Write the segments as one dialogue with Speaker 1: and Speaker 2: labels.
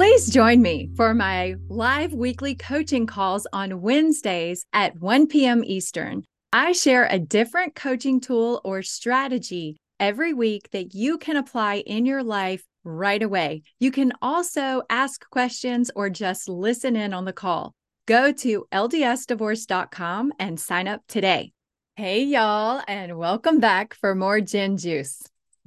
Speaker 1: Please join me for my live weekly coaching calls on Wednesdays at 1 p.m. Eastern. I share a different coaching tool or strategy every week that you can apply in your life right away. You can also ask questions or just listen in on the call. Go to ldsdivorce.com and sign up today. Hey, y'all, and welcome back for more Gin Juice.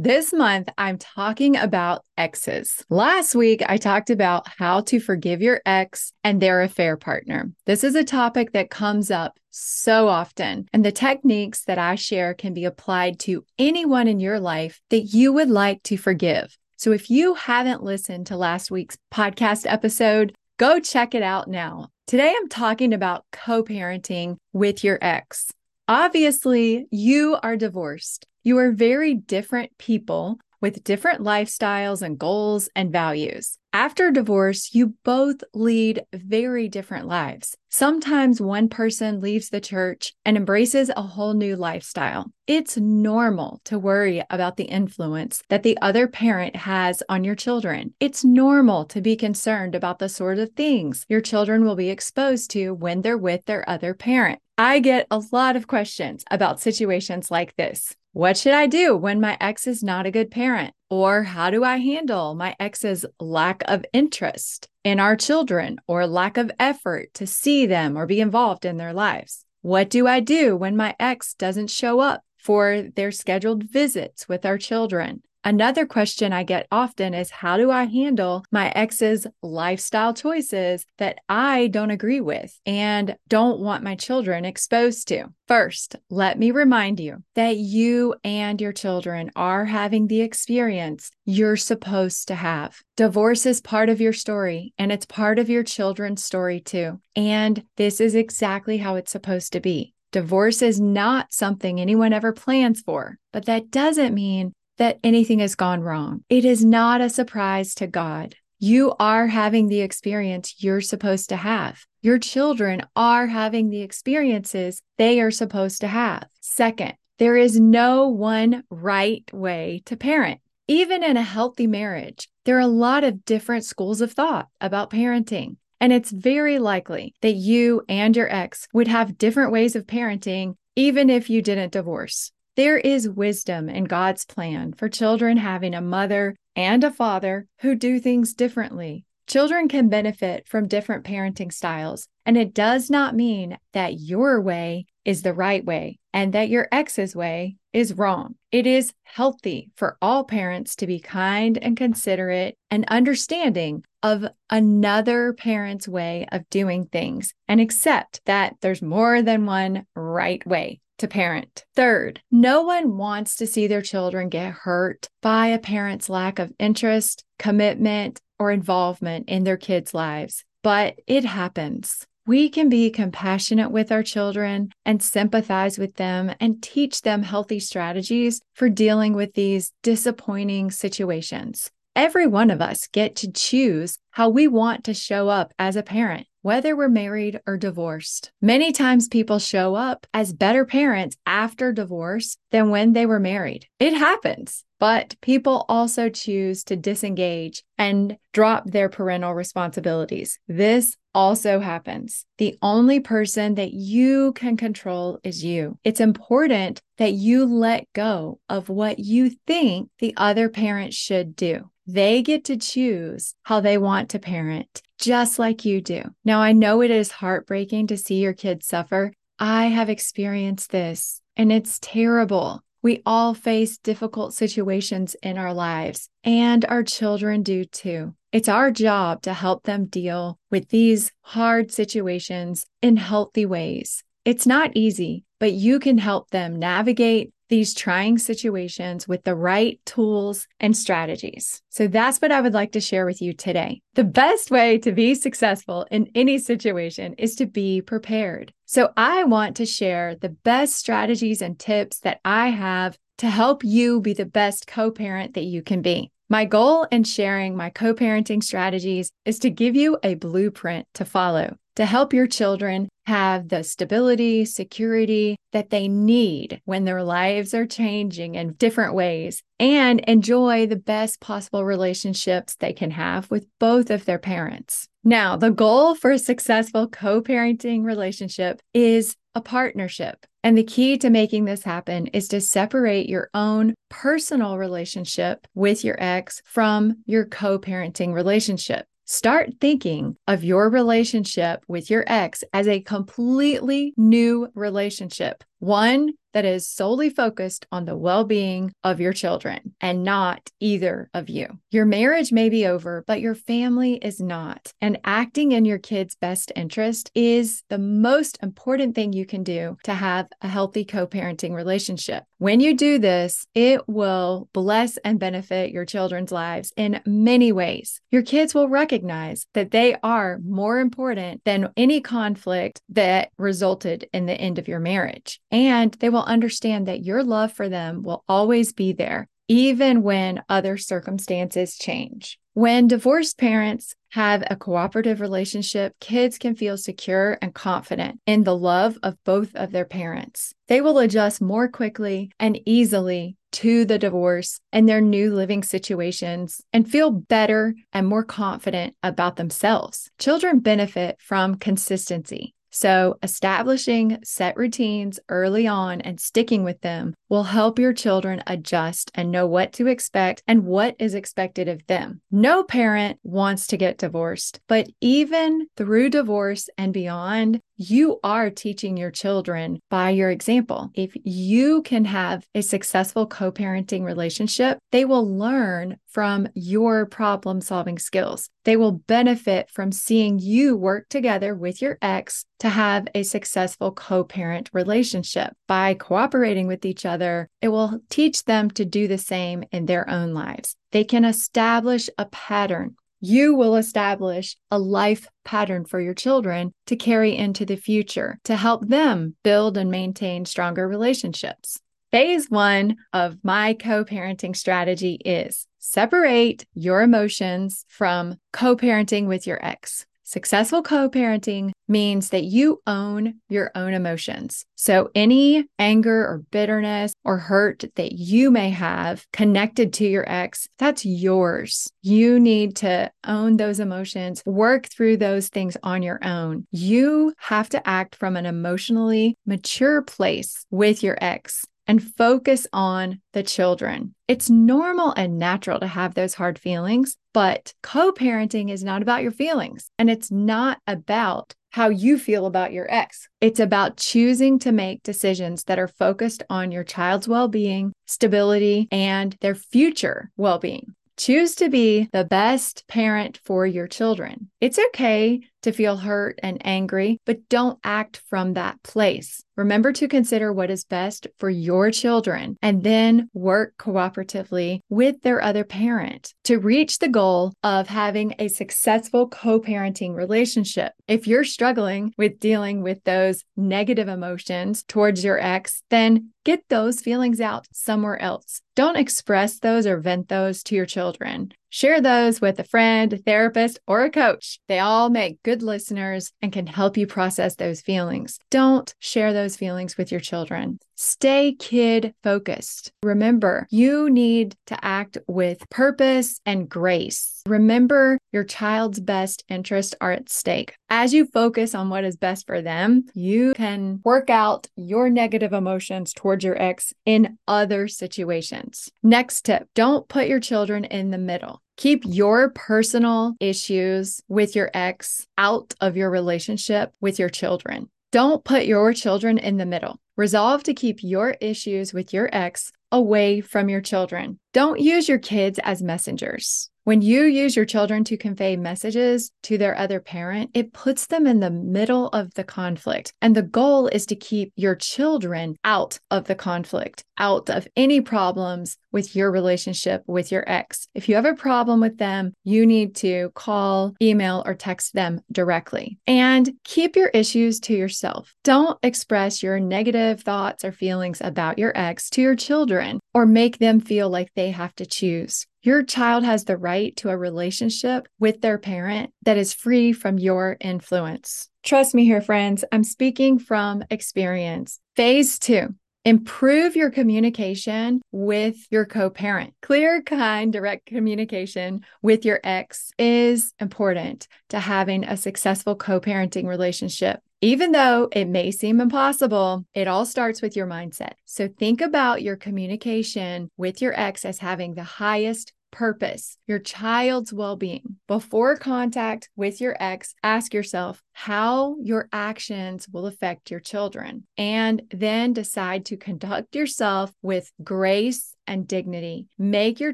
Speaker 1: This month, I'm talking about exes. Last week, I talked about how to forgive your ex and their affair partner. This is a topic that comes up so often, and the techniques that I share can be applied to anyone in your life that you would like to forgive. So if you haven't listened to last week's podcast episode, go check it out now. Today, I'm talking about co parenting with your ex. Obviously, you are divorced. You are very different people with different lifestyles and goals and values. After divorce, you both lead very different lives. Sometimes one person leaves the church and embraces a whole new lifestyle. It's normal to worry about the influence that the other parent has on your children. It's normal to be concerned about the sort of things your children will be exposed to when they're with their other parent. I get a lot of questions about situations like this. What should I do when my ex is not a good parent? Or how do I handle my ex's lack of interest in our children or lack of effort to see them or be involved in their lives? What do I do when my ex doesn't show up for their scheduled visits with our children? Another question I get often is how do I handle my ex's lifestyle choices that I don't agree with and don't want my children exposed to? First, let me remind you that you and your children are having the experience you're supposed to have. Divorce is part of your story and it's part of your children's story too. And this is exactly how it's supposed to be. Divorce is not something anyone ever plans for, but that doesn't mean that anything has gone wrong. It is not a surprise to God. You are having the experience you're supposed to have. Your children are having the experiences they are supposed to have. Second, there is no one right way to parent. Even in a healthy marriage, there are a lot of different schools of thought about parenting. And it's very likely that you and your ex would have different ways of parenting, even if you didn't divorce. There is wisdom in God's plan for children having a mother and a father who do things differently. Children can benefit from different parenting styles, and it does not mean that your way is the right way and that your ex's way is wrong. It is healthy for all parents to be kind and considerate and understanding of another parent's way of doing things and accept that there's more than one right way to parent. Third, no one wants to see their children get hurt by a parent's lack of interest, commitment, or involvement in their kids' lives, but it happens. We can be compassionate with our children and sympathize with them and teach them healthy strategies for dealing with these disappointing situations. Every one of us get to choose how we want to show up as a parent whether we're married or divorced. Many times people show up as better parents after divorce than when they were married. It happens. But people also choose to disengage and drop their parental responsibilities. This also happens. The only person that you can control is you. It's important that you let go of what you think the other parent should do. They get to choose how they want to parent, just like you do. Now, I know it is heartbreaking to see your kids suffer. I have experienced this, and it's terrible. We all face difficult situations in our lives, and our children do too. It's our job to help them deal with these hard situations in healthy ways. It's not easy, but you can help them navigate these trying situations with the right tools and strategies. So that's what I would like to share with you today. The best way to be successful in any situation is to be prepared. So I want to share the best strategies and tips that I have to help you be the best co parent that you can be. My goal in sharing my co parenting strategies is to give you a blueprint to follow to help your children have the stability, security that they need when their lives are changing in different ways and enjoy the best possible relationships they can have with both of their parents. Now, the goal for a successful co parenting relationship is a partnership. And the key to making this happen is to separate your own personal relationship with your ex from your co parenting relationship. Start thinking of your relationship with your ex as a completely new relationship, one that is solely focused on the well being of your children and not either of you. Your marriage may be over, but your family is not. And acting in your kids' best interest is the most important thing you can do to have a healthy co parenting relationship. When you do this, it will bless and benefit your children's lives in many ways. Your kids will recognize that they are more important than any conflict that resulted in the end of your marriage. And they will understand that your love for them will always be there, even when other circumstances change. When divorced parents have a cooperative relationship, kids can feel secure and confident in the love of both of their parents. They will adjust more quickly and easily to the divorce and their new living situations and feel better and more confident about themselves. Children benefit from consistency. So, establishing set routines early on and sticking with them will help your children adjust and know what to expect and what is expected of them. No parent wants to get divorced, but even through divorce and beyond, you are teaching your children by your example. If you can have a successful co parenting relationship, they will learn from your problem solving skills. They will benefit from seeing you work together with your ex to have a successful co parent relationship. By cooperating with each other, it will teach them to do the same in their own lives. They can establish a pattern you will establish a life pattern for your children to carry into the future to help them build and maintain stronger relationships. Phase one of my co parenting strategy is separate your emotions from co parenting with your ex. Successful co parenting means that you own your own emotions. So, any anger or bitterness or hurt that you may have connected to your ex, that's yours. You need to own those emotions, work through those things on your own. You have to act from an emotionally mature place with your ex and focus on the children. It's normal and natural to have those hard feelings, but co parenting is not about your feelings and it's not about how you feel about your ex. It's about choosing to make decisions that are focused on your child's well being, stability, and their future well being. Choose to be the best parent for your children. It's okay to feel hurt and angry, but don't act from that place. Remember to consider what is best for your children and then work cooperatively with their other parent to reach the goal of having a successful co parenting relationship. If you're struggling with dealing with those negative emotions towards your ex, then get those feelings out somewhere else. Don't express those or vent those to your children. Share those with a friend, a therapist, or a coach. They all make good listeners and can help you process those feelings. Don't share those feelings with your children. Stay kid focused. Remember, you need to act with purpose and grace. Remember, your child's best interests are at stake. As you focus on what is best for them, you can work out your negative emotions towards your ex in other situations. Next tip don't put your children in the middle. Keep your personal issues with your ex out of your relationship with your children. Don't put your children in the middle. Resolve to keep your issues with your ex away from your children. Don't use your kids as messengers. When you use your children to convey messages to their other parent, it puts them in the middle of the conflict. And the goal is to keep your children out of the conflict, out of any problems with your relationship with your ex. If you have a problem with them, you need to call, email, or text them directly. And keep your issues to yourself. Don't express your negative thoughts or feelings about your ex to your children or make them feel like they have to choose. Your child has the right to a relationship with their parent that is free from your influence. Trust me here, friends, I'm speaking from experience. Phase two Improve your communication with your co parent. Clear, kind, direct communication with your ex is important to having a successful co parenting relationship. Even though it may seem impossible, it all starts with your mindset. So think about your communication with your ex as having the highest purpose, your child's well being. Before contact with your ex, ask yourself how your actions will affect your children, and then decide to conduct yourself with grace and dignity. Make your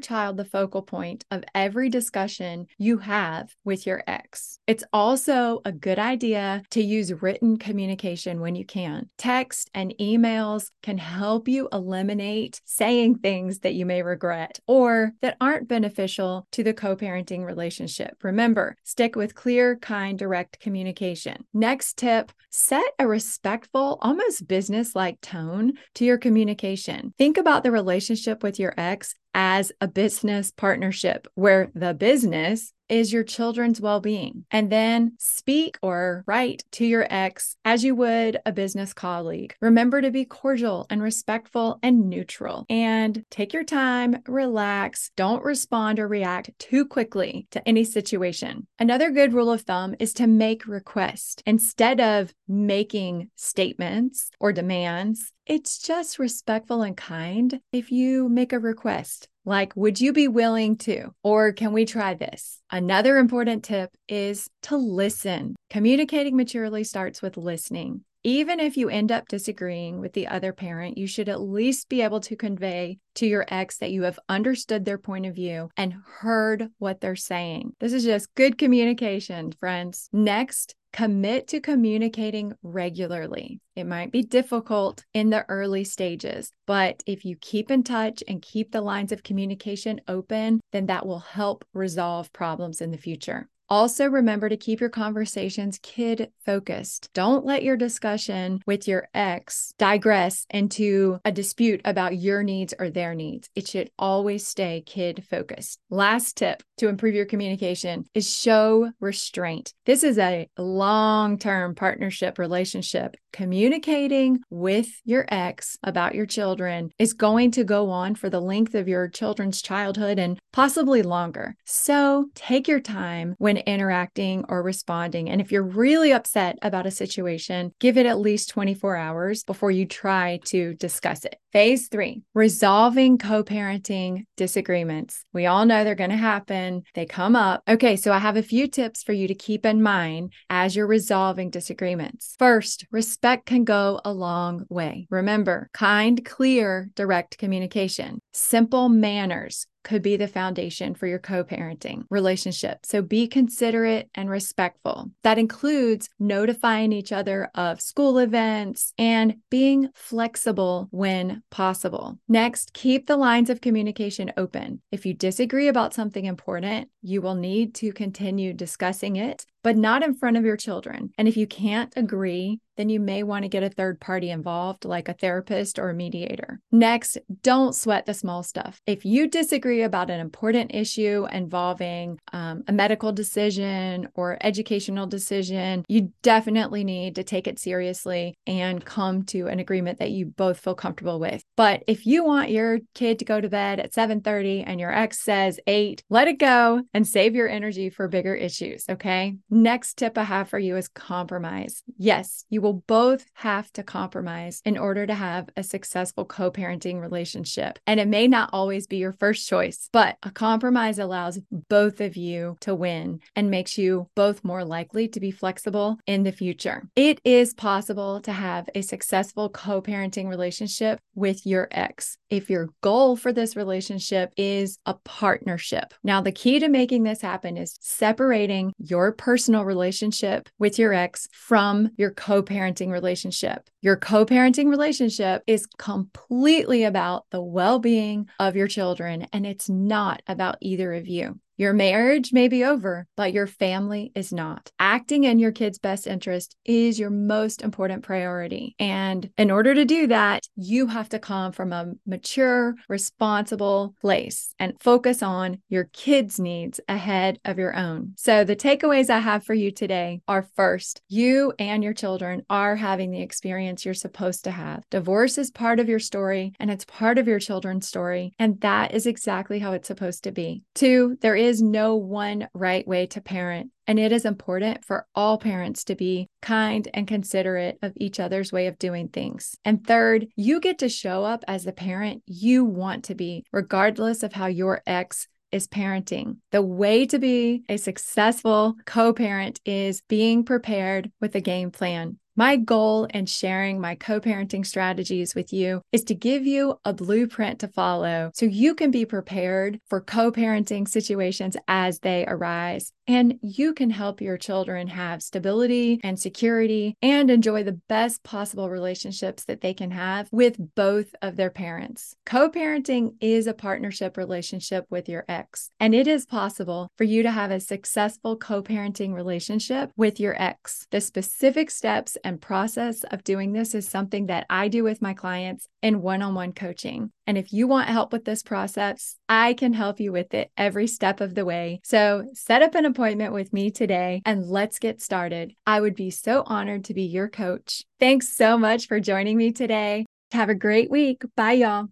Speaker 1: child the focal point of every discussion you have with your ex. It's also a good idea to use written communication when you can. Text and emails can help you eliminate saying things that you may regret or that aren't beneficial to the co parenting relationship. Remember, stick with clear, kind, direct communication. Next tip set a respectful, almost business like tone to your communication. Think about the relationship with your ex as a business partnership where the business is your children's well being. And then speak or write to your ex as you would a business colleague. Remember to be cordial and respectful and neutral. And take your time, relax, don't respond or react too quickly to any situation. Another good rule of thumb is to make requests instead of making statements or demands. It's just respectful and kind if you make a request like, would you be willing to? Or can we try this? Another important tip is to listen. Communicating maturely starts with listening. Even if you end up disagreeing with the other parent, you should at least be able to convey to your ex that you have understood their point of view and heard what they're saying. This is just good communication, friends. Next, commit to communicating regularly. It might be difficult in the early stages, but if you keep in touch and keep the lines of communication open, then that will help resolve problems in the future. Also, remember to keep your conversations kid focused. Don't let your discussion with your ex digress into a dispute about your needs or their needs. It should always stay kid focused. Last tip to improve your communication is show restraint. This is a long term partnership relationship. Communicating with your ex about your children is going to go on for the length of your children's childhood and possibly longer. So take your time when interacting or responding. And if you're really upset about a situation, give it at least 24 hours before you try to discuss it. Phase three, resolving co parenting disagreements. We all know they're going to happen, they come up. Okay, so I have a few tips for you to keep in mind as you're resolving disagreements. First, respect can go a long way. Remember, kind, clear, direct communication, simple manners, could be the foundation for your co parenting relationship. So be considerate and respectful. That includes notifying each other of school events and being flexible when possible. Next, keep the lines of communication open. If you disagree about something important, you will need to continue discussing it but not in front of your children. And if you can't agree, then you may want to get a third party involved, like a therapist or a mediator. Next, don't sweat the small stuff. If you disagree about an important issue involving um, a medical decision or educational decision, you definitely need to take it seriously and come to an agreement that you both feel comfortable with. But if you want your kid to go to bed at 7:30 and your ex says 8, let it go and save your energy for bigger issues, okay? Next tip I have for you is compromise. Yes, you will both have to compromise in order to have a successful co parenting relationship. And it may not always be your first choice, but a compromise allows both of you to win and makes you both more likely to be flexible in the future. It is possible to have a successful co parenting relationship with your ex if your goal for this relationship is a partnership. Now, the key to making this happen is separating your personal relationship with your ex from your co parenting relationship. Your co parenting relationship is completely about the well being of your children, and it's not about either of you. Your marriage may be over, but your family is not. Acting in your kids' best interest is your most important priority. And in order to do that, you have to come from a mature, responsible place and focus on your kids' needs ahead of your own. So, the takeaways I have for you today are first, you and your children are having the experience you're supposed to have. Divorce is part of your story and it's part of your children's story. And that is exactly how it's supposed to be. Two, there is is no one right way to parent. And it is important for all parents to be kind and considerate of each other's way of doing things. And third, you get to show up as the parent you want to be, regardless of how your ex is parenting. The way to be a successful co parent is being prepared with a game plan. My goal in sharing my co parenting strategies with you is to give you a blueprint to follow so you can be prepared for co parenting situations as they arise. And you can help your children have stability and security and enjoy the best possible relationships that they can have with both of their parents. Co parenting is a partnership relationship with your ex, and it is possible for you to have a successful co parenting relationship with your ex. The specific steps and and process of doing this is something that I do with my clients in one on one coaching. And if you want help with this process, I can help you with it every step of the way. So set up an appointment with me today and let's get started. I would be so honored to be your coach. Thanks so much for joining me today. Have a great week. Bye, y'all.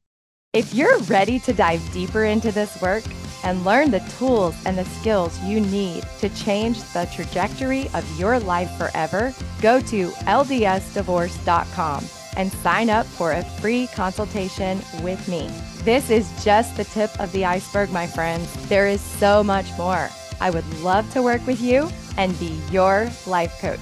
Speaker 1: If you're ready to dive deeper into this work, and learn the tools and the skills you need to change the trajectory of your life forever, go to ldsdivorce.com and sign up for a free consultation with me. This is just the tip of the iceberg, my friends. There is so much more. I would love to work with you and be your life coach.